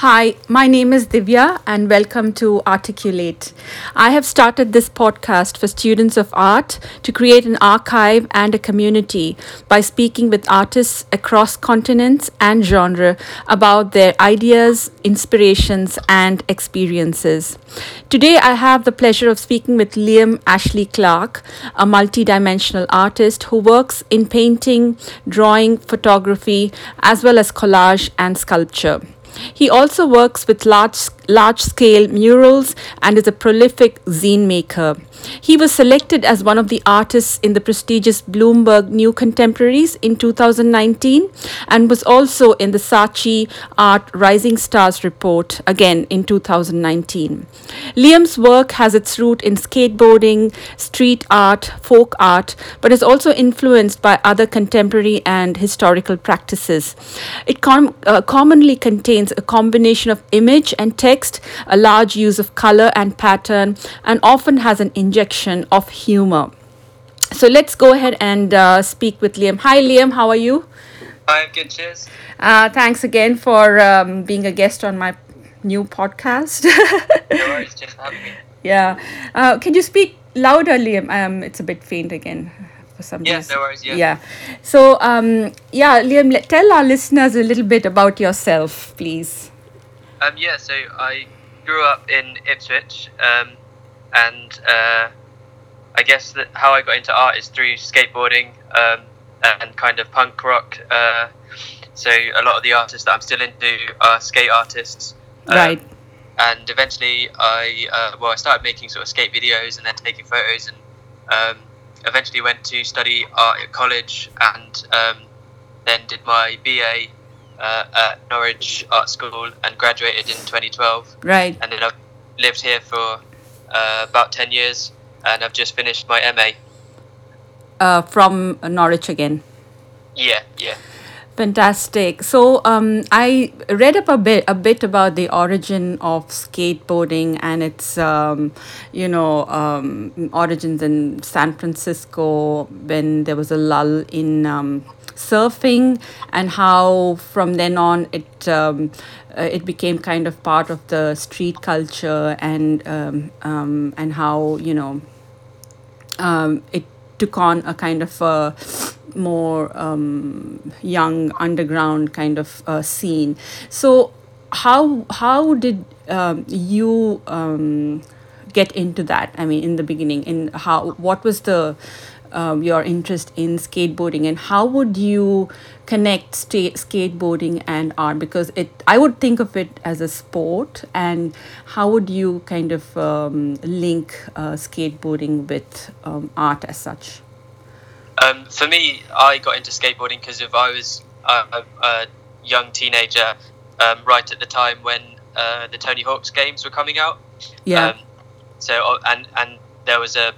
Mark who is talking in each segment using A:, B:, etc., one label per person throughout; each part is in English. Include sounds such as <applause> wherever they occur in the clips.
A: Hi, my name is Divya and welcome to Articulate. I have started this podcast for students of art to create an archive and a community by speaking with artists across continents and genre about their ideas, inspirations, and experiences. Today, I have the pleasure of speaking with Liam Ashley Clark, a multidimensional artist who works in painting, drawing, photography, as well as collage and sculpture. He also works with large, large scale murals and is a prolific zine maker. He was selected as one of the artists in the prestigious Bloomberg New Contemporaries in 2019 and was also in the Saatchi Art Rising Stars report again in 2019. Liam's work has its root in skateboarding, street art, folk art, but is also influenced by other contemporary and historical practices. It com- uh, commonly contains a combination of image and text, a large use of color and pattern, and often has an injection of humor. So let's go ahead and uh, speak with Liam. Hi, Liam, how are you?
B: I'm good, cheers.
A: Uh, thanks again for um, being a guest on my new podcast. <laughs>
B: No worries, cheers for having me.
A: yeah. Uh, can you speak louder, Liam? Um, it's a bit faint again for some
B: Yeah,
A: reason.
B: no worries, yeah.
A: Yeah. So, um, yeah, Liam, let, tell our listeners a little bit about yourself, please.
B: Um, yeah, so I grew up in Ipswich, um, and uh, I guess that how I got into art is through skateboarding um, and kind of punk rock. Uh, so a lot of the artists that I'm still into are skate artists. Um,
A: right.
B: and eventually I uh, well I started making sort of skate videos and then taking photos and um, eventually went to study art at college and um, then did my BA uh, at Norwich Art School and graduated in 2012
A: Right.
B: and then I've lived here for uh, about 10 years and I've just finished my MA
A: Uh, from Norwich again.
B: yeah yeah
A: Fantastic. So um, I read up a bit a bit about the origin of skateboarding and its um, you know um, origins in San Francisco when there was a lull in um, surfing and how from then on it um, uh, it became kind of part of the street culture and um, um, and how you know um, it took on a kind of a more um, young underground kind of uh, scene. So how how did um, you um, get into that? I mean, in the beginning, in how what was the um, your interest in skateboarding and how would you connect sta- skateboarding and art because it i would think of it as a sport and how would you kind of um, link uh, skateboarding with um, art as such
B: Um, for me, I got into skateboarding because of I was a, a young teenager, um, right at the time when uh, the Tony Hawk's games were coming out.
A: yeah
B: Um, so uh, and and there was a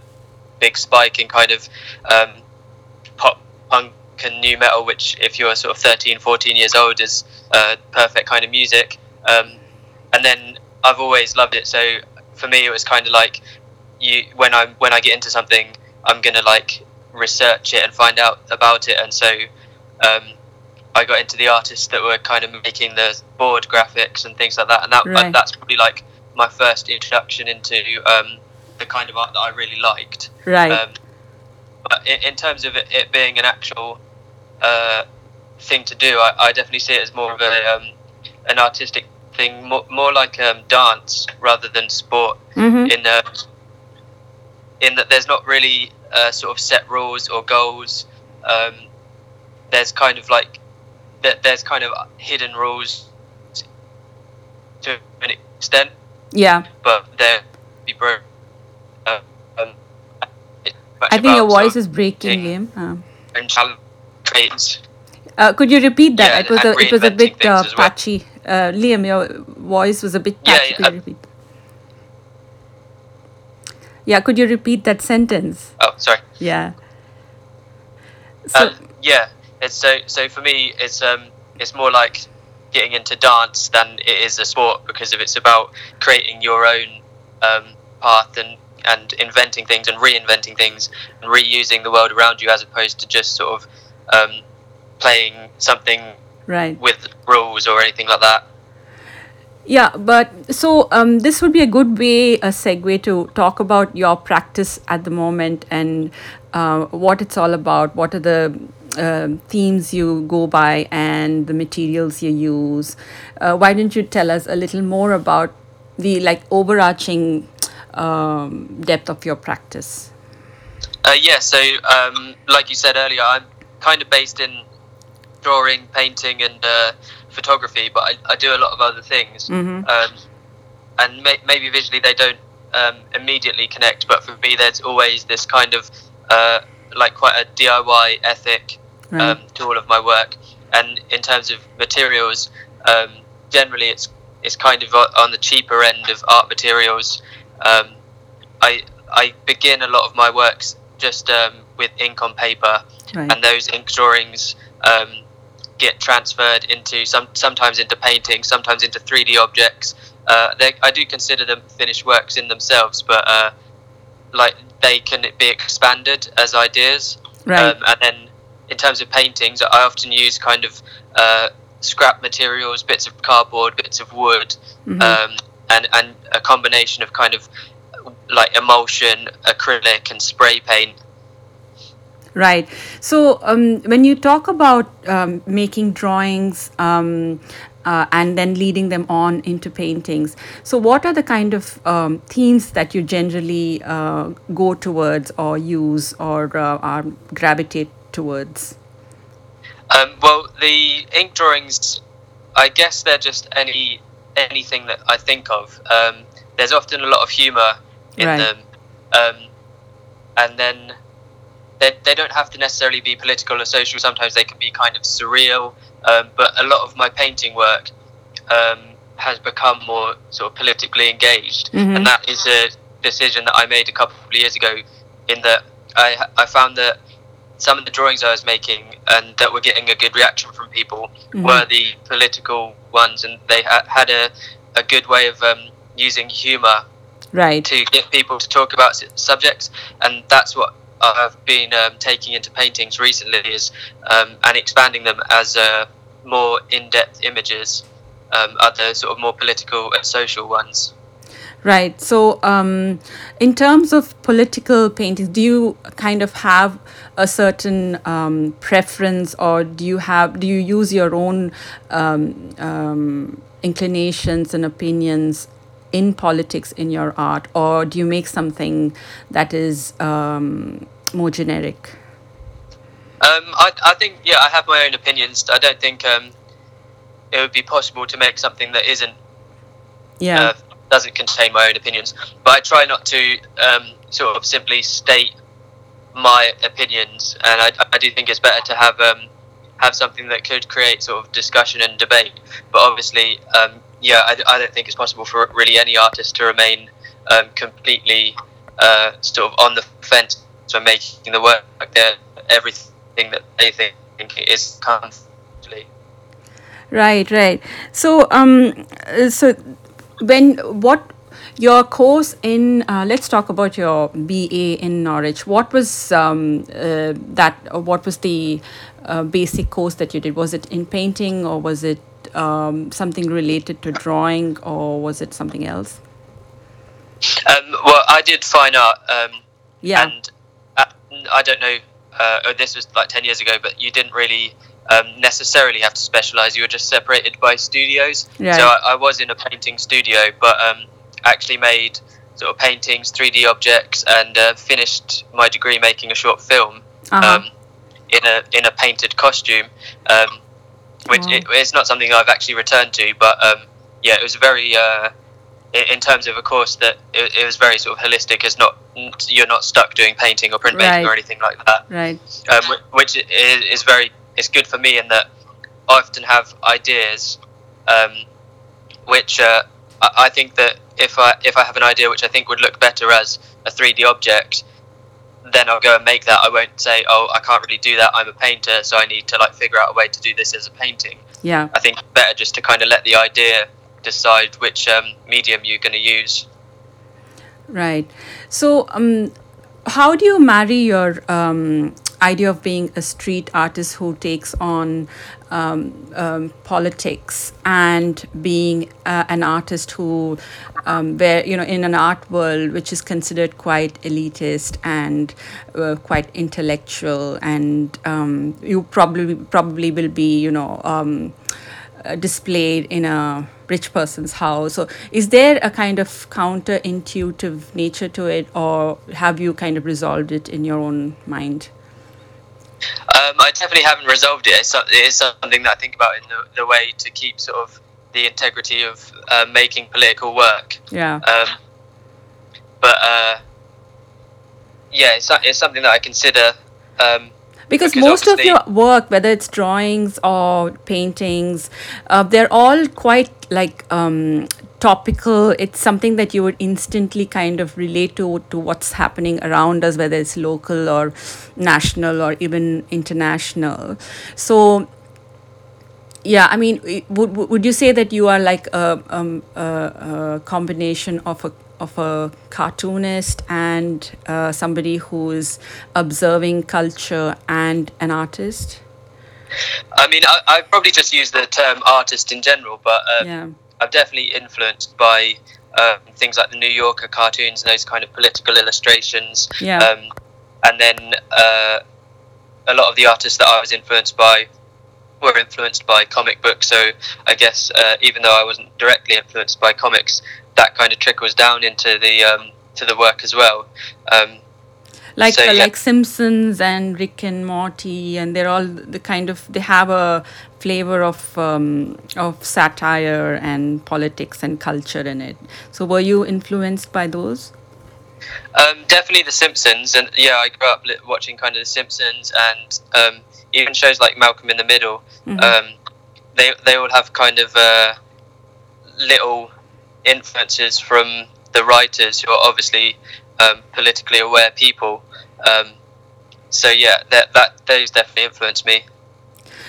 B: big spike in kind of um, pop punk and nu metal, which if you're sort of 13, 14 years old is uh, perfect kind of music. Um, and then I've always loved it. So for me, it was kind of like you when I when I get into something, I'm gonna like research it and find out about it. And so um, I got into the artists that were kind of making the board graphics and things like that. And that
A: Right.
B: that's probably like my first introduction into um, the kind of art that I really liked.
A: right
B: Um, but in, in terms of it, it being an actual uh, thing to do, I, I definitely see it as more of a um, an artistic thing, more, more like um, dance rather than sport.
A: mm-hmm.
B: In uh, in that there's not really uh, sort of set rules or goals. Um, there's kind of like there, there's kind of hidden rules to an extent,
A: yeah
B: but they're be broken. Uh, um,
A: i think your voice is breaking. Liam. Um,
B: and challenge.
A: Uh, could you repeat that?
B: Yeah,
A: it was a it was a bit uh,
B: things well.
A: patchy. Uh, Liam, your voice was a bit
B: Yeah,
A: patchy.
B: yeah,
A: could you repeat? Yeah, could you repeat that sentence?
B: Oh, sorry.
A: Yeah. So
B: um, yeah, it's so so for me, it's um it's more like getting into dance than it is a sport because if it's about creating your own um, path and and inventing things and reinventing things and reusing the world around you as opposed to just sort of um, playing something
A: right.
B: with rules or anything like that.
A: Yeah, but so um, this would be a good way, a segue to talk about your practice at the moment and uh, what it's all about. What are the uh, themes you go by and the materials you use? Uh, why don't you tell us a little more about the like overarching um, depth of your practice?
B: Uh, yeah, so um, like you said earlier, I'm kind of based in drawing, painting, and uh, photography, but I, I, do a lot of other things.
A: Mm-hmm.
B: Um, and may, maybe visually they don't um, immediately connect, but for me, there's always this kind of uh, like quite a DIY ethic
A: Right.
B: um, to all of my work. And in terms of materials, um, generally it's it's kind of on the cheaper end of art materials. Um, I I begin a lot of my works just um, with ink on paper,
A: Right.
B: and those ink drawings um, get transferred into some sometimes into painting, sometimes into 3D objects. Uh, they, I do consider them finished works in themselves, but uh, like they can be expanded as ideas.
A: Right.
B: Um, and then in terms of paintings, I often use kind of uh, scrap materials, bits of cardboard, bits of wood,
A: Mhm.
B: um, and and a combination of kind of like emulsion, acrylic, and spray paint.
A: Right. So um, when you talk about um, making drawings um, uh, and then leading them on into paintings, so what are the kind of um, themes that you generally uh, go towards or use or uh, are gravitate towards?
B: Um, well, the ink drawings, I guess they're just any anything that I think of. Um, there's often a lot of humour in
A: Right.
B: them, um, and then they, they don't have to necessarily be political or social. Sometimes they can be kind of surreal. Um, but a lot of my painting work um, has become more sort of politically engaged,
A: Mhm.
B: and that is a decision that I made a couple of years ago. In that I I found that some of the drawings I was making and that were getting a good reaction from people
A: Mhm.
B: were the political ones, and they ha- had a, a good way of um, using humour
A: Right.
B: to get people to talk about subjects, and that's what I've been um, taking into paintings recently is um, and expanding them as uh, more in-depth images, um, other sort of more political and social ones.
A: Right. So, um, in terms of political paintings, do you kind of have a certain um, preference, or do you have do you use your own um, um, inclinations and opinions in politics in your art, or do you make something that is um, more generic?
B: Um, I, I think yeah, I have my own opinions. I don't think um, it would be possible to make something that isn't
A: Yeah.
B: uh, doesn't contain my own opinions. But I try not to um, sort of simply state my opinions, and I, I do think it's better to have um, have something that could create sort of discussion and debate. But obviously, um, yeah, I, I don't think it's possible for really any artist to remain um, completely uh, sort of on the fence when making the work. Like they're- everything that they think is constantly.
A: Right, right. So, um, so when what your course in uh, let's talk about your BA in Norwich. What was um, uh, that? Uh, what was the uh, basic course that you did? Was it in painting or was it um, something related to drawing or was it something else?
B: Um, well, I did fine art. Um,
A: Yeah.
B: And I don't know, uh, oh, this was like 10 years ago, but you didn't really um, necessarily have to specialize. You were just separated by studios.
A: Right.
B: So I, I was in a painting studio, but um, actually made sort of paintings, 3D objects, and uh, finished my degree making a short film
A: Uh-huh.
B: um, in a in a painted costume, um, which
A: Wow.
B: it, it's not something I've actually returned to, but um, yeah, it was very. Uh, in terms of a course that it, it was very sort of holistic as not you're not stuck doing painting or printmaking or anything like that.
A: Right.
B: um, which is, is very it's good for me in that I often have ideas um, which uh, I, think that if I if I have an idea which I think would look better as a 3D object then I'll go and make that. I won't say oh I can't really do that. I'm a painter so I need to like figure out a way to do this as a painting.
A: Yeah.
B: I think it's better just to kind of let the idea decide which um, medium you're going to use
A: Right. So, um, how do you marry your um, idea of being a street artist who takes on um, um, politics and being uh, an artist who um, where you know in an art world which is considered quite elitist and uh, quite intellectual and um, you probably probably will be you know um, displayed in a rich person's house so is there a kind of counterintuitive nature to it or have you kind of resolved it in your own mind
B: um, I definitely haven't resolved it. It's, it is something that I think about in the, the way to keep sort of the integrity of uh, making political work.
A: Yeah.
B: Um, but uh, yeah, it's, it's something that I consider. Um,
A: because, most of your work whether it's drawings or paintings uh, they're all quite like um, topical. It's something that you would instantly kind of relate to to what's happening around us whether it's local or national or even international. So yeah i mean would would would you say that you are like a, um, a, a combination of a of a cartoonist and uh, somebody who's observing culture and an artist
B: I mean, I, I probably just use the term artist in general, but um,
A: yeah
B: I'm definitely influenced by um, things like the New Yorker cartoons and those kind of political illustrations.
A: Yeah.
B: Um, and then uh, a lot of the artists that I was influenced by were influenced by comic books. So I guess uh, even though I wasn't directly influenced by comics, that kind of trickles down into the um, to the work as well. Um,
A: like
B: So,
A: uh,
B: yeah.
A: like Simpsons and Rick and Morty, and they're all the kind of they have a flavor of um, of satire and politics and culture in it. So were you influenced by those?
B: Um, definitely The Simpsons, and yeah, I grew up li- watching kind of The Simpsons and um, even shows like Malcolm in the Middle.
A: Mhm.
B: Um, they they all have kind of uh, little influences from the writers who are obviously um, politically aware people. Um, so yeah, that that those definitely influenced me.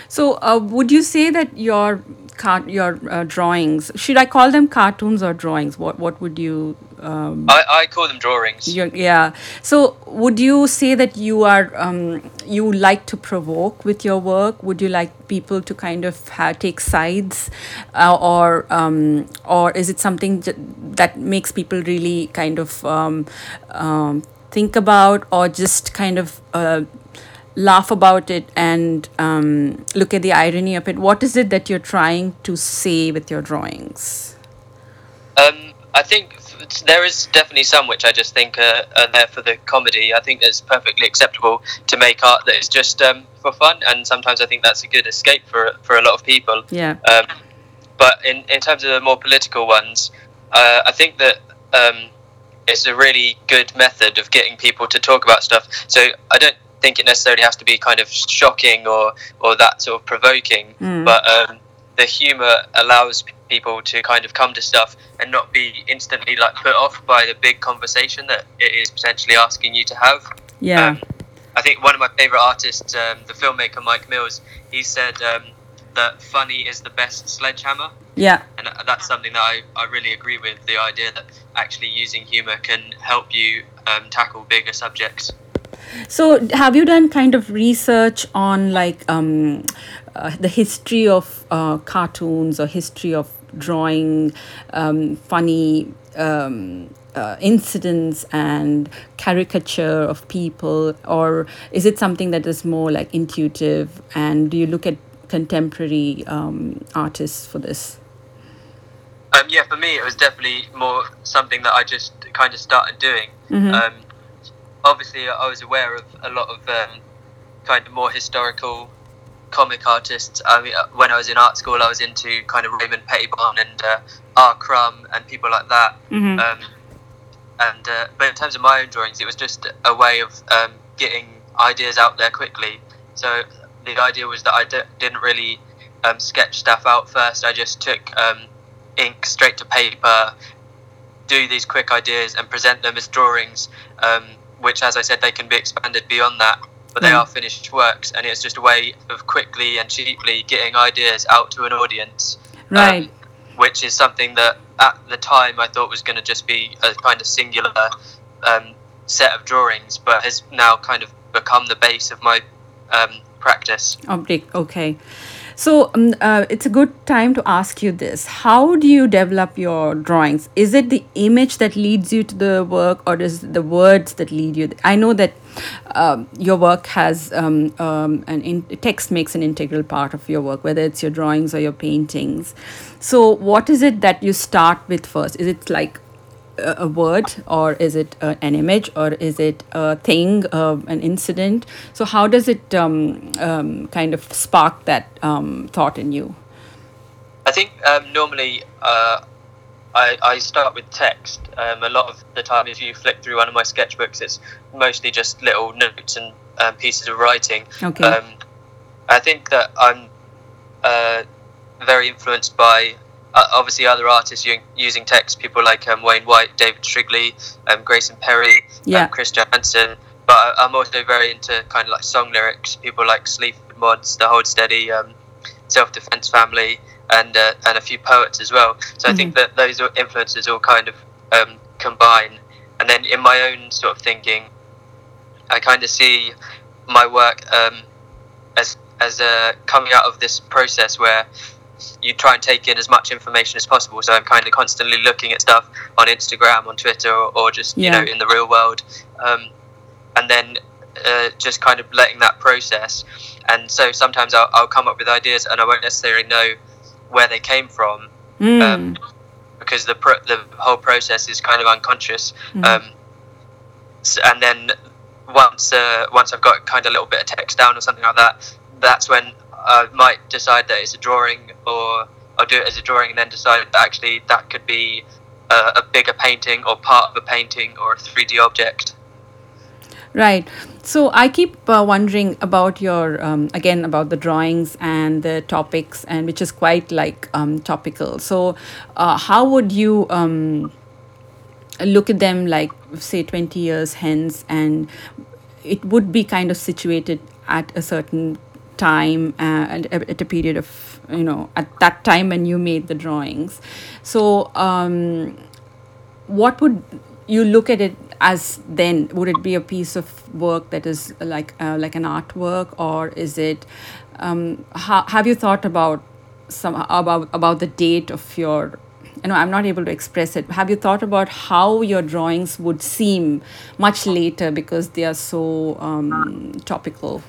A: So uh, would you say that your car- your uh, drawings should I call them cartoons or drawings? What what would you um,
B: I, I call them drawings.
A: Yeah. So, would you say that you are um, you like to provoke with your work? Would you like people to kind of ha- take sides, uh, or um, or is it something that makes people really kind of um, um, think about, or just kind of uh, laugh about it and um, look at the irony of it? What is it that you're trying to say with your drawings?
B: Um, I think there is definitely some which I just think are, are there for the comedy. I think it's perfectly acceptable to make art that is just um, for fun, and sometimes I think that's a good escape for for a lot of people.
A: Yeah.
B: Um, but in, in terms of the more political ones, uh, I think that um, it's a really good method of getting people to talk about stuff. So I don't think it necessarily has to be kind of shocking or, or that sort of provoking,
A: Mm.
B: but um, the humour allows people to kind of come to stuff and not be instantly like put off by the big conversation that it is potentially asking you to have.
A: Yeah.
B: Um, I think one of my favourite artists, um, the filmmaker Mike Mills, he said um, that funny is the best sledgehammer.
A: yeah.
B: And that's something that I, I really agree with the idea that actually using humour can help you um, tackle bigger subjects.
A: So, have you done kind of research on like um, uh, the history of uh, cartoons or history of drawing um, funny um, uh, incidents and caricature of people, or is it something that is more like intuitive? And do you look at contemporary um, artists for this?
B: Um, yeah, for me, it was definitely more something that I just kind of started doing.
A: Mhm.
B: Um, obviously, I was aware of a lot of um, kind of more historical comic artists. I mean, uh, when I was in art school, I was into kind of Raymond Pettibon and uh, R. Crumb and people like that.
A: Mhm.
B: Um, and uh, but in terms of my own drawings, it was just a way of um, getting ideas out there quickly. So the idea was that I d- didn't really um, sketch stuff out first. I just took um, ink straight to paper, do these quick ideas, and present them as drawings. Um, which, as I said, they can be expanded beyond that, but they
A: Mm.
B: are finished works, and it's just a way of quickly and cheaply getting ideas out to an audience
A: Right.
B: um, which is something that at the time I thought was going to just be a kind of singular um, set of drawings, but has now kind of become the base of my um, practice.
A: Object, okay. So um, uh, it's a good time to ask you this. How do you develop your drawings? Is it the image that leads you to the work, or is it the words that lead you? I know that um, your work has um, um, an in- text makes an integral part of your work, whether it's your drawings or your paintings. So, what is it that you start with first? Is it like a, word, or is it uh, an image, or is it a thing, uh, an incident? So, how does it um, kind of spark that thought in you?
B: I think normally uh, I, I start with text. Um, a lot of the time, if you flick through one of my sketchbooks, it's mostly just little notes and um, pieces of writing.
A: Okay.
B: Um, I think that I'm uh, very influenced by uh, obviously other artists u- using text, people like um, Wayne White, David Shrigley, um, Grayson Perry,
A: Yeah.
B: um, Chris Johanson. But I- I'm also very into kind of like song lyrics, people like Sleaford Mods, The Hold Steady, um, Self Defense Family, and uh, and a few poets as well. So I think that those influences all kind of um, combine. And then in my own sort of thinking, I kind of see my work um, as as uh, coming out of this process where you try and take in as much information as possible. So I'm kind of constantly looking at stuff on Instagram, on Twitter, or, or just you know in the real world, um, and then uh, just kind of letting that process. And so sometimes I'll, I'll come up with ideas and I won't necessarily know where they came from
A: Mm.
B: um, because the pro- the whole process is kind of unconscious.
A: Mhm.
B: Um, s and then once uh, once I've got kind of a little bit of text down or something like that, that's when I might decide that it's a drawing, or I'll do it as a drawing, and then decide that actually that could be a, a bigger painting or part of a painting or a 3D object.
A: Right. So I keep uh, wondering about your um, again about the drawings and the topics, and which is quite like um, topical. So, uh, how would you um, look at them like say twenty years hence, and it would be kind of situated at a certain time uh, and at a period of you know at that time when you made the drawings. So. Um, what would you look at it as then would it be a piece of work that is like uh, like an artwork or is it um, ha- have you thought about some about about the date of your you know i'm not able to express it have you thought about how your drawings would seem much later because they are so um, topical?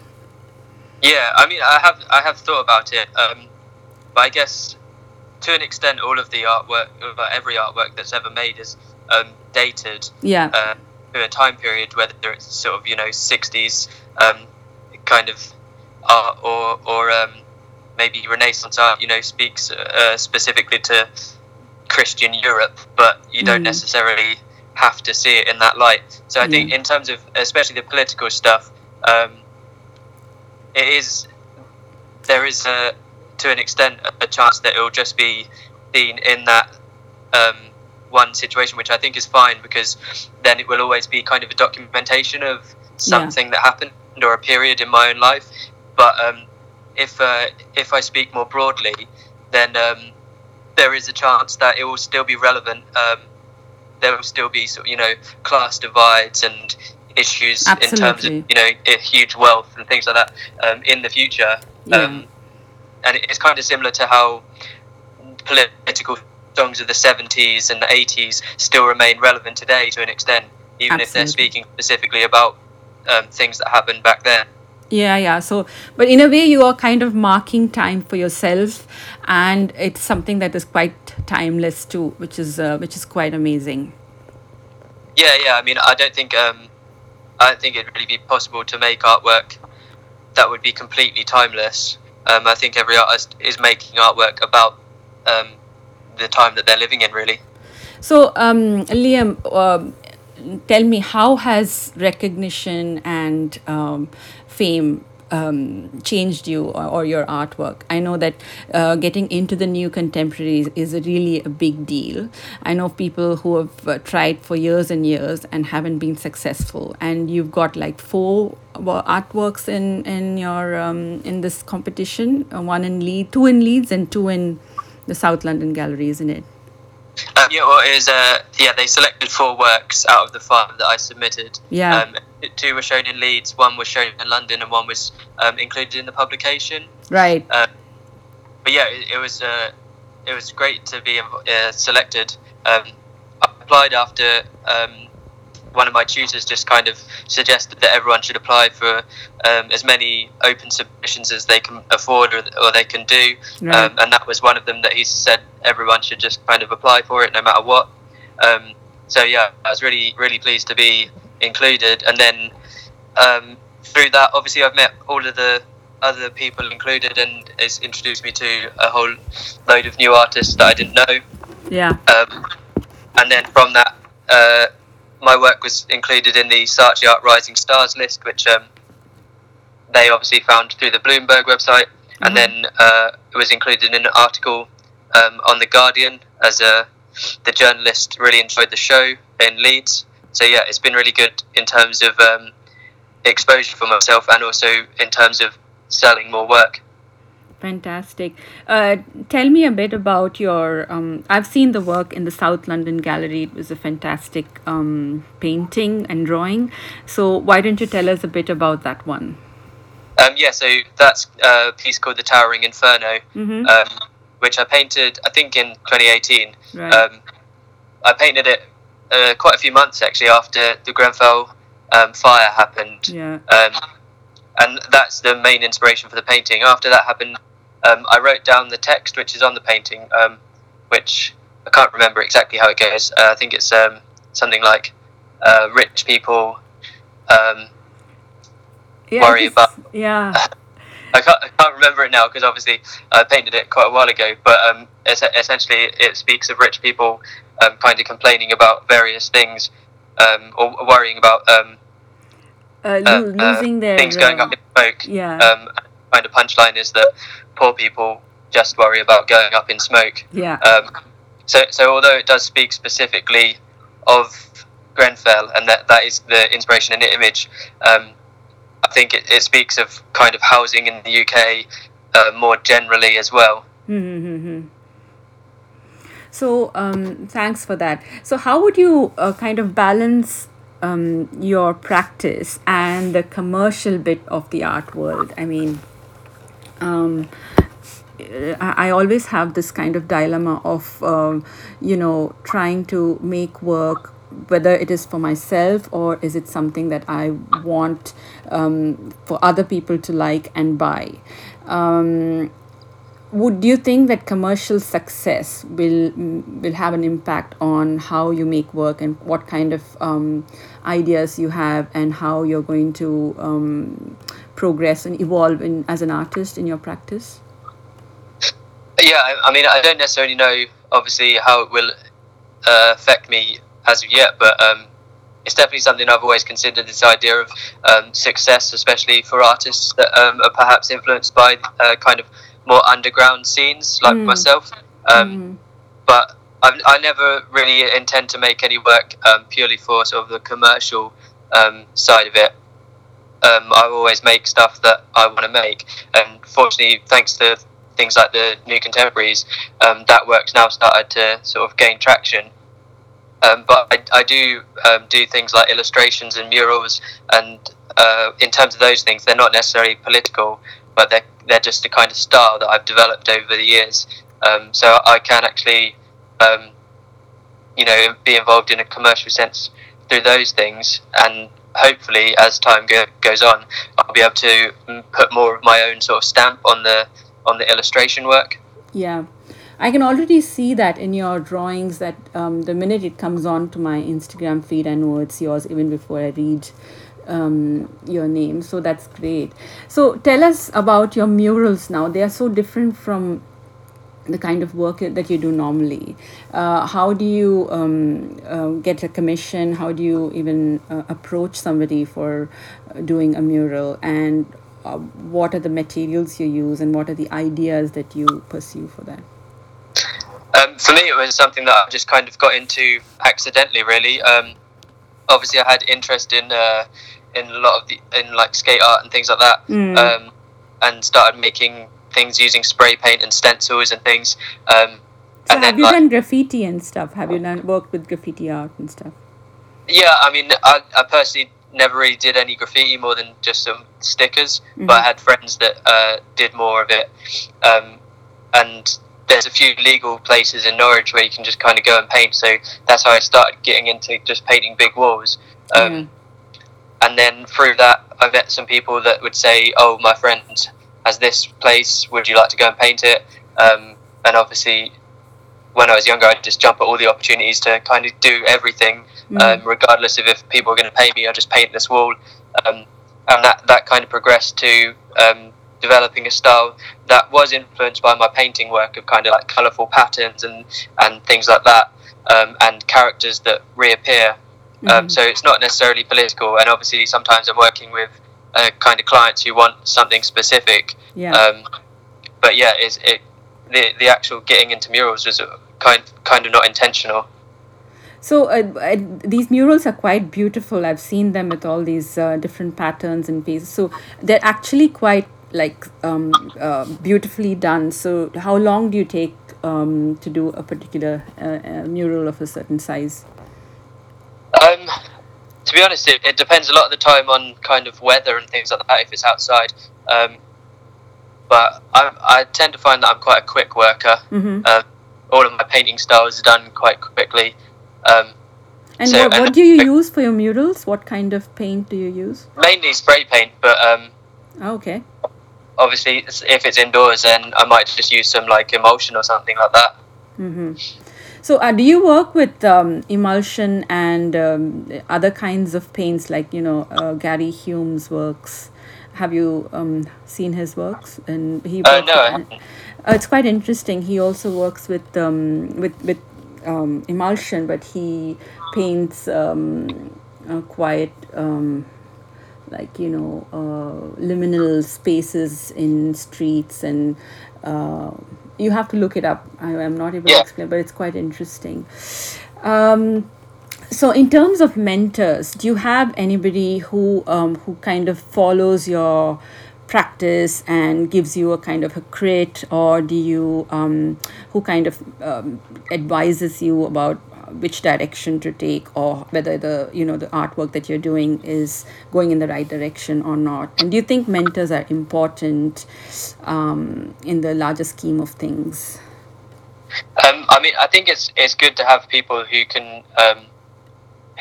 B: Yeah, I mean, I have I have thought about it, um, but I guess to an extent, all of the artwork, uh, every artwork that's ever made is um, dated
A: yeah
B: uh, to a time period, whether it's sort of you know '60s um, kind of art or or um, maybe Renaissance art. You know, speaks uh, specifically to Christian Europe, but you don't
A: Mm.
B: necessarily have to see it in that light. So I think, in terms of especially the political stuff, um, it is there is a to an extent a chance that it will just be seen in that um, one situation, which I think is fine because then it will always be kind of a documentation of something that happened or a period in my own life. But um, if uh, if I speak more broadly, then um, there is a chance that it will still be relevant. Um, there will still be sort of, you know class divides and issues in terms of you know huge wealth and things like that um, in the future.
A: Yeah.
B: Um, and it's kind of similar to how political songs of the 70s and the 80s still remain relevant today to an extent, even if they're speaking specifically about um, things that happened back then.
A: Yeah, yeah. So, but in a way, you are kind of marking time for yourself, and it's something that is quite timeless too, which is uh, which is quite amazing.
B: Yeah, yeah. I mean, I don't think um, I don't think it'd really be possible to make artwork that would be completely timeless. Um, I think every artist is making artwork about um, the time that they're living in, really.
A: So, um, Liam, um tell me, how has recognition and um, fame um, changed you or, or your artwork? I know that uh, getting into the new contemporaries is really a big deal. I know people who have uh, tried for years and years and haven't been successful, and you've got like four artworks in in your um, in this competition. Uh, one in Leeds, two in Leeds, and two in the South London Gallery, isn't it?
B: Um, yeah, well, it was, uh, yeah, they selected four works out of the five that I submitted.
A: Yeah.
B: Um, two were shown in Leeds, one was shown in London, and one was um, included in the publication.
A: Right.
B: Uh, but yeah, it, it was uh, it was great to be uh, selected. Um, I applied after um, one of my tutors just kind of suggested that everyone should apply for um, as many open submissions as they can afford or, or they can do,
A: Right.
B: um, and that was one of them that he said everyone should just kind of apply for it no matter what. Um, so yeah, I was really really pleased to be included, and then um, through that, obviously, I've met all of the other people included, and it's introduced me to a whole load of new artists that I didn't know.
A: yeah.
B: Um, and then from that, uh, my work was included in the Saatchi Art Rising Stars list, which um, they obviously found through the Bloomberg website. And then uh, it was included in an article um, on The Guardian as a, the journalist really enjoyed the show in Leeds. So, yeah, it's been really good in terms of um, exposure for myself and also in terms of selling more work.
A: Fantastic. Uh, tell me a bit about your. Um, I've seen the work in the South London Gallery. It was a fantastic um, painting and drawing. So, why don't you tell us a bit about that one?
B: Um, yeah, so that's a piece called The Towering Inferno,
A: Mm-hmm.
B: um, which I painted, I think, in 2018.
A: right.
B: Um, I painted it uh, quite a few months actually after the Grenfell um, fire happened,
A: yeah.
B: um, and that's the main inspiration for the painting. After that happened, um, I wrote down the text which is on the painting, um, which I can't remember exactly how it goes. Uh, I think it's um, something like uh, rich people. Um,
A: yeah
B: worry about-
A: Yeah. <laughs>
B: I can't, I can't remember it now because obviously I painted it quite a while ago. But um, es- essentially, it speaks of rich people um, kind of complaining about various things um, or worrying about um,
A: Uh,
B: uh,
A: lo-
B: uh,
A: losing their.
B: things going
A: uh,
B: up in smoke.
A: Yeah.
B: Kind of punchline is that poor people just worry about going up in smoke.
A: yeah.
B: Um, so, so although it does speak specifically of Grenfell, and that, that is the inspiration and the image, um, I think it, it speaks of kind of housing in the UK uh, more generally as well.
A: Mm-hmm. So, um, thanks for that. So, how would you uh, kind of balance um, your practice and the commercial bit of the art world? I mean, um, I, always have this kind of dilemma of, um, you know, trying to make work, whether it is for myself or is it something that I want um, for other people to like and buy. Um, would you think that commercial success will will have an impact on how you make work and what kind of um, ideas you have and how you're going to um, progress and evolve in, as an artist in your practice?
B: Yeah, I, I mean, I don't necessarily know, obviously, how it will uh, affect me as of yet, but um, it's definitely something I've always considered. This idea of um, success, especially for artists that um, are perhaps influenced by uh, kind of more underground scenes, like
A: Mm.
B: myself. Um,
A: Mhm.
B: But I've, I never really intend to make any work um, purely for sort of the commercial um, side of it. Um, I always make stuff that I want to make, and fortunately, thanks to things like the new contemporaries, um, that work's now started to sort of gain traction. Um, but I, I do um, do things like illustrations and murals, and uh, in terms of those things, they're not necessarily political, but they're they're just a kind of style that I've developed over the years. Um, so I can actually, um, you know, be involved in a commercial sense through those things, and hopefully, as time go, goes on, I'll be able to mm, put more of my own sort of stamp on the on the illustration work.
A: Yeah, I can already see that in your drawings. That um, the minute it comes on to my Instagram feed, I know it's yours even before I read um, your name. So that's great. So tell us about your murals now. They are so different from the kind of work that you do normally. Uh, how do you um, uh, get a commission? How do you even uh, approach somebody for uh, doing a mural? And uh, what are the materials you use and what are the ideas that you pursue for that?
B: Um, for me, it was something that I just kind of got into accidentally. Really, um, obviously, I had interest in uh, in a lot of the in like skate art and things like that,
A: Mm.
B: um, and started making things using spray paint and stencils and things. Um,
A: So
B: and
A: have
B: then
A: you
B: like,
A: done graffiti and stuff? Have you done worked with graffiti art and stuff?
B: yeah, I mean, I, I personally never really did any graffiti more than just some stickers, but I
A: Mhm.
B: had friends that uh, did more of it. Um, and there's a few legal places in Norwich where you can just kind of go and paint. So that's how I started getting into just painting big walls. Um,
A: Yeah.
B: And then through that, I met some people that would say, "Oh, my friend has this place. Would you like to go and paint it?" Um, and obviously, when I was younger, I'd just jump at all the opportunities to kind of do everything,
A: Mm.
B: um, regardless of if people were going to pay me. I'd just paint this wall, um, and that that kind of progressed to um, developing a style that was influenced by my painting work of kind of like colourful patterns and and things like that, um, and characters that reappear. Um,
A: Mhm.
B: so it's not necessarily political, and obviously sometimes I'm working with uh, kind of clients who want something specific.
A: yeah.
B: Um, but yeah, it's, it the the actual getting into murals was kind kind of not intentional.
A: So uh, uh, these murals are quite beautiful. I've seen them with all these uh, different patterns and pieces. So they're actually quite like um, uh, beautifully done. So how long do you take um, to do a particular uh, uh, mural of a certain size?
B: Um, to be honest, it, it depends a lot of the time on kind of weather and things like that if it's outside. Um, but I, I tend to find that I'm quite a quick worker.
A: Mm-hmm.
B: Um, all of my painting styles are done quite quickly. Um,
A: And
B: So,
A: what,
B: and-
A: what do you use for your murals? What kind of paint do you use?
B: mainly spray paint, but um,
A: Ah, okay.
B: obviously if it's indoors, then I might just use some like emulsion or something like that.
A: Mm-hmm. So, uh, do you work with um, emulsion and um, other kinds of paints, like you know uh, Gary Hume's works? Have you um, seen his works? And he
B: Uh, no,
A: with- uh, it's quite interesting. He also works with um, with with um, emulsion, but he paints um, uh, quite um, like you know uh, liminal spaces in streets and uh, you have to look it up. I, i'm not able to explain but it's quite interesting. Um, so in terms of mentors do you have anybody who um, who kind of follows your practice and gives you a kind of a crit or do you um, who kind of um, advises you about which direction to take or whether the you know the artwork that you're doing is going in the right direction or not and do you think mentors are important um, in the larger scheme of things
B: Um, I mean, I think it's it's good to have people who can um,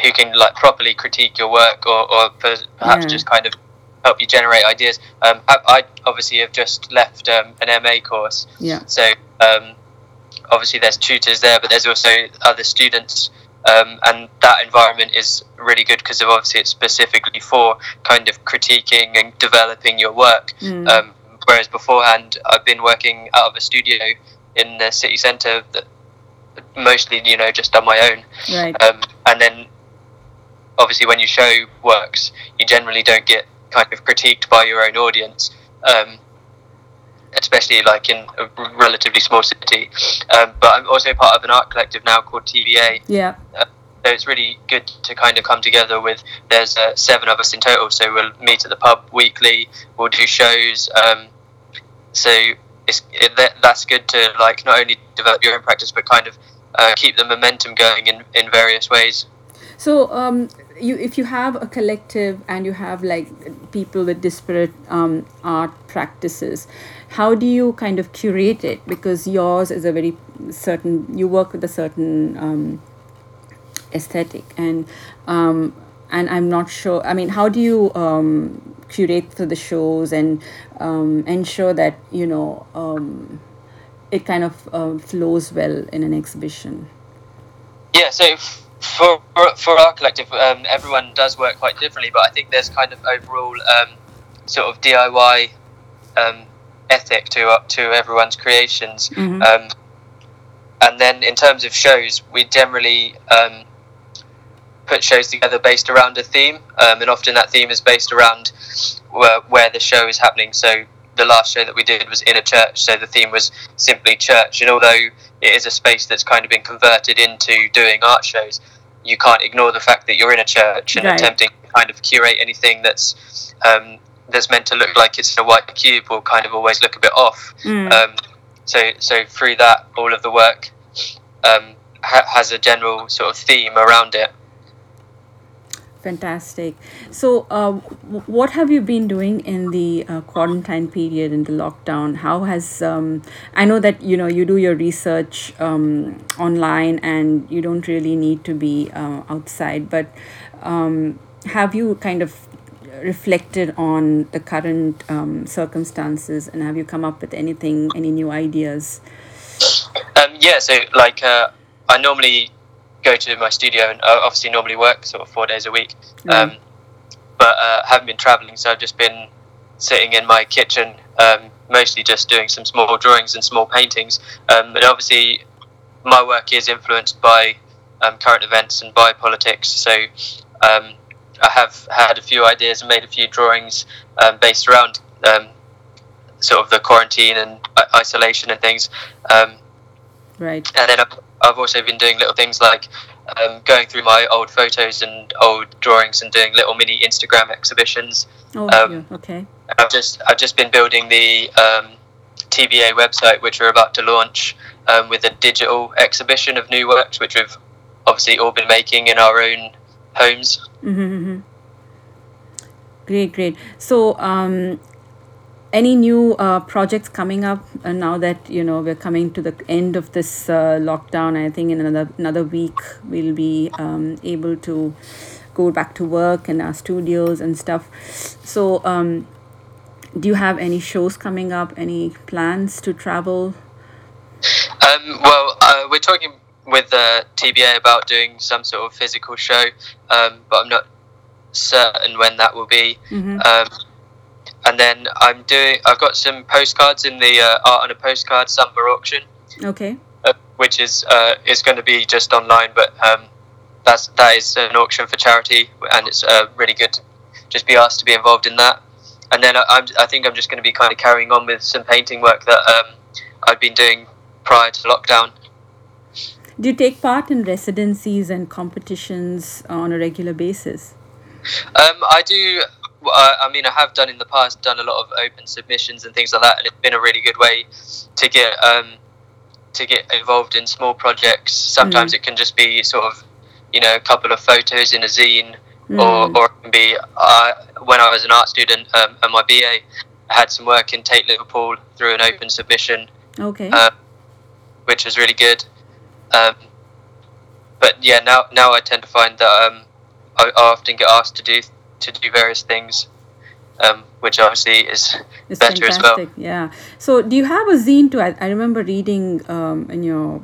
B: who can like properly critique your work, or, or perhaps
A: Yeah.
B: just kind of help you generate ideas. Um, I, I obviously have just left um, an MA course,
A: yeah
B: so um, obviously there's tutors there, but there's also other students. Um, and that environment is really good because obviously it's specifically for kind of critiquing and developing your work.
A: Mm.
B: Um, whereas beforehand, I've been working out of a studio in the city centre, that mostly you know just on my own.
A: right
B: Um, and then obviously when you show works, you generally don't get kind of critiqued by your own audience. Um, especially like in a relatively small city, um, but I'm also part of an art collective now called TVA,
A: yeah.
B: So it's really good to kind of come together with there's uh, seven of us in total. So we'll meet at the pub weekly we'll do shows um, so it's it, that, that's good to like not only develop your own practice but kind of uh, keep the momentum going in, in various ways
A: So, um, you if you have a collective and you have like people with disparate um, art practices, how do you kind of curate it? Because yours is a very certain. You work with a certain um, aesthetic, and um, and I'm not sure. I mean, how do you um, curate for the shows and um, ensure that you know um, it kind of um, flows well in an exhibition?
B: Yeah, so f- for for, our collective, um, everyone does work quite differently, but I think there's kind of overall um, sort of DIY um, ethic to uh, to everyone's creations.
A: Mhm.
B: Um, and then in terms of shows, we generally um, put shows together based around a theme, um, and often that theme is based around where, where the show is happening. So the last show that we did was in a church, so the theme was simply church. And although it is a space that's kind of been converted into doing art shows, you can't ignore the fact that you're in a church and
A: Right.
B: attempting to kind of curate anything that's um, that's meant to look like it's a white cube will kind of always look a bit off.
A: Mm.
B: Um, so so through that, all of the work um, ha- has a general sort of theme around it.
A: Fantastic. So, uh, w- what have you been doing in the uh, quarantine period in the lockdown? How has um, I know that you know you do your research um, online and you don't really need to be uh, outside, but um, have you kind of reflected on the current um, circumstances and have you come up with anything, any new ideas?
B: Um, yeah, so like uh, I normally go to my studio and uh, obviously normally work sort of four days a week, um, but uh, haven't been traveling, so I've just been sitting in my kitchen, um, mostly just doing some small drawings and small paintings. Um, and obviously, my work is influenced by um, current events and by politics, so um, I have had a few ideas and made a few drawings um, based around um, sort of the quarantine and uh, isolation and things. Um,
A: Right.
B: and then I've, I've also been doing little things like um, going through my old photos and old drawings and doing little mini Instagram exhibitions.
A: Oh,
B: Um,
A: yeah, okay.
B: I've just I've just been building the um, TBA website, which we're about to launch um, with a digital exhibition of new works, which we've obviously all been making in our own homes.
A: Mm-hmm. Great, great. So, um, any new uh, projects coming up uh, now that you know we're coming to the end of this uh, lockdown? I think in another another week we'll be um, able to go back to work in our studios and stuff. So, um, do you have any shows coming up? Any plans to travel?
B: Um, well, uh, we're talking with uh, TBA about doing some sort of physical show, um, but I'm not certain when that will be.
A: Mm-hmm.
B: And then I'm doing. I've got some postcards in the uh, art on a postcard summer auction,
A: Okay.
B: uh, which is uh, is going to be just online, but um, that's that is an auction for charity, and it's uh, really good to just be asked to be involved in that. And then I, I'm, I think I'm just going to be kind of carrying on with some painting work that um, I've been doing prior to lockdown.
A: Do you take part in residencies and competitions on a regular basis?
B: Um, I do. I, I mean, I have done in the past, done a lot of open submissions and things like that, and it's been a really good way to get um, to get involved in small projects. Sometimes
A: Mm.
B: it can just be sort of, you know, a couple of photos in a zine,
A: Mm.
B: or or it can be. Uh, when I was an art student um, at my BA, I had some work in Tate Liverpool through an open submission,
A: Okay.
B: uh, which was really good. Um, but yeah, now now I tend to find that um, I, I often get asked to do to do various things, um, which obviously is
A: It's
B: better as well.
A: Yeah. So, do you have a zine too? I, I remember reading um, in your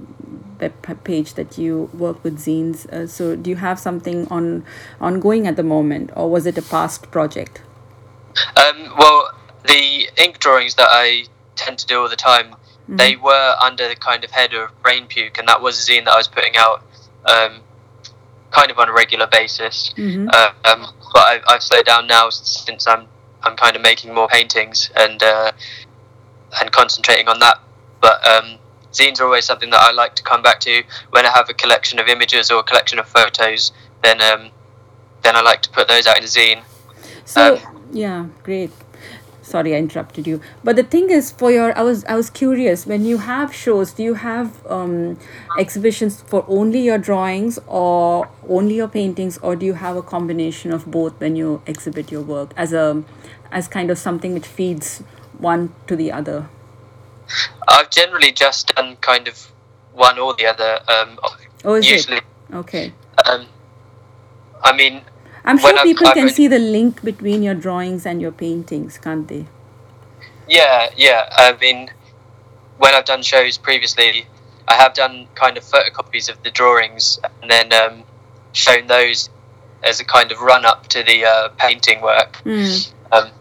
A: web page that you work with zines. Uh, so, do you have something on ongoing at the moment, or was it a past project?
B: Um, well, the ink drawings that I tend to do all the time, they were under the kind of head of Brain Puke, and that was a zine that I was putting out um, kind of on a regular basis.
A: Mm-hmm.
B: Uh, um, but I've, I've slowed down now since I'm I'm kind of making more paintings and uh, and concentrating on that. But um, zines are always something that I like to come back to when I have a collection of images or a collection of photos. Then um, then I like to put those out in a zine.
A: So,
B: Um,
A: yeah, great. Sorry, I interrupted you. But the thing is, for your, I was, I was curious. When you have shows, do you have um, exhibitions for only your drawings or only your paintings, or do you have a combination of both when you exhibit your work as a, as kind of something which feeds one to the other?
B: I've generally just done kind of one or the other. Um,
A: Oh, is
B: usually,
A: it? Okay.
B: um, I mean,
A: I'm sure people can see the link between your drawings and your paintings, can't they?
B: yeah, yeah. I mean, when I've done shows previously, I have done kind of photocopies of the drawings and then um, shown those as a kind of run up to the uh, painting work.
A: Mm.
B: Um,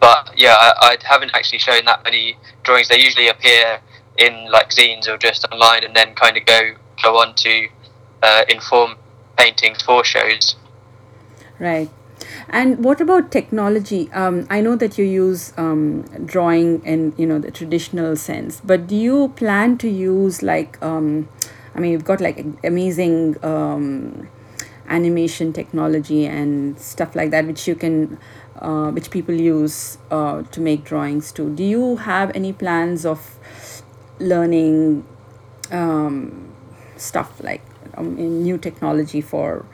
B: but yeah, I, I haven't actually shown that many drawings. They usually appear in like zines or just online, and then kind of go go on to uh, inform paintings for shows.
A: Right. And what about technology? Um, I know that you use um, drawing in you know the traditional sense, but do you plan to use like um, I mean, you've got like amazing um, animation technology and stuff like that, which you can, uh, which people use uh, to make drawings too. Do you have any plans of learning um, stuff like um, in new technology for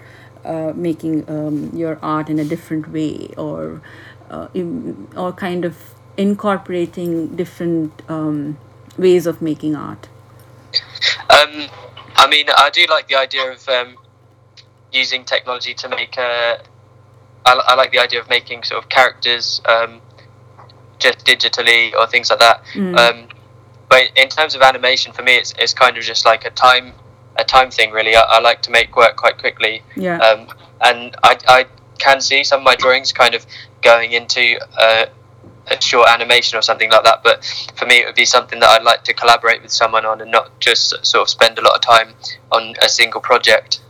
A: uh, making um, your art in a different way or uh, in, or kind of incorporating different um, ways of making art
B: Um, I mean, I do like the idea of um, using technology to make. Uh, I, I like the idea of making sort of characters um, just digitally or things like that.
A: Mm.
B: Um, but in terms of animation, for me, it's, it's kind of just like a time a time thing. Really, I, I like to make work quite quickly,
A: yeah
B: um, and I, I can see some of my drawings kind of going into uh, a short animation or something like that. But for me, it would be something that I'd like to collaborate with someone on, and not just sort of spend a lot of time on a single project.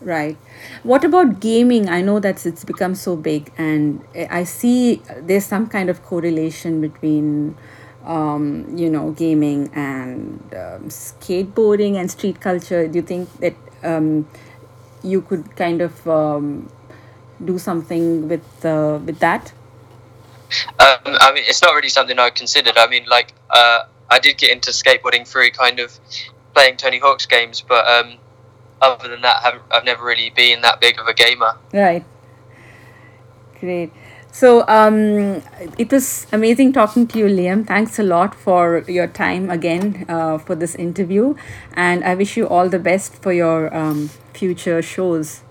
A: Right. What about gaming? I know that it's become so big, and I see there's some kind of correlation between, um, you know, gaming and um, skateboarding and street culture. Do you think that um, you could kind of um, do something with uh, with that?
B: Um, I mean, it's not really something I considered. I mean, like uh, I did get into skateboarding through kind of playing Tony Hawk's games, but um, other than that, I've, I've never really been that big of a gamer.
A: Right. Great. So um, it was amazing talking to you, Liam. Thanks a lot for your time again uh, for this interview, and I wish you all the best for your um, future shows.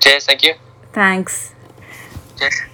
B: Cheers, thank you.
A: Thanks.
B: Cheers.